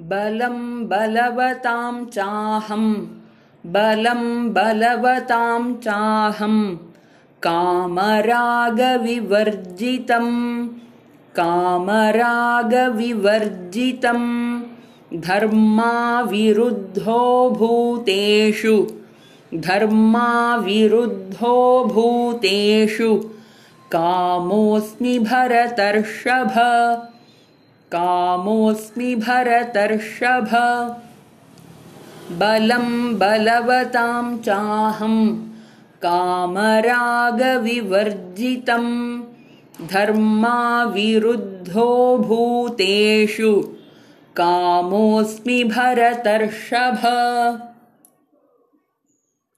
बलं बलवतां चाहं बलं बलवतां चाहं कामरागविवर्जितं कामरागविवर्जितं धर्माविरुद्धो भूतेषु धर्माविरुद्धो भूतेषु कामोऽस्मि भरतर्षभ कामोऽस्मि भरतर्षभ। बलं बलवतां चाहं कामरागविवर्जितं। धर्माविरुद्धो भूतेषु कामोऽस्मि भरतर्षभ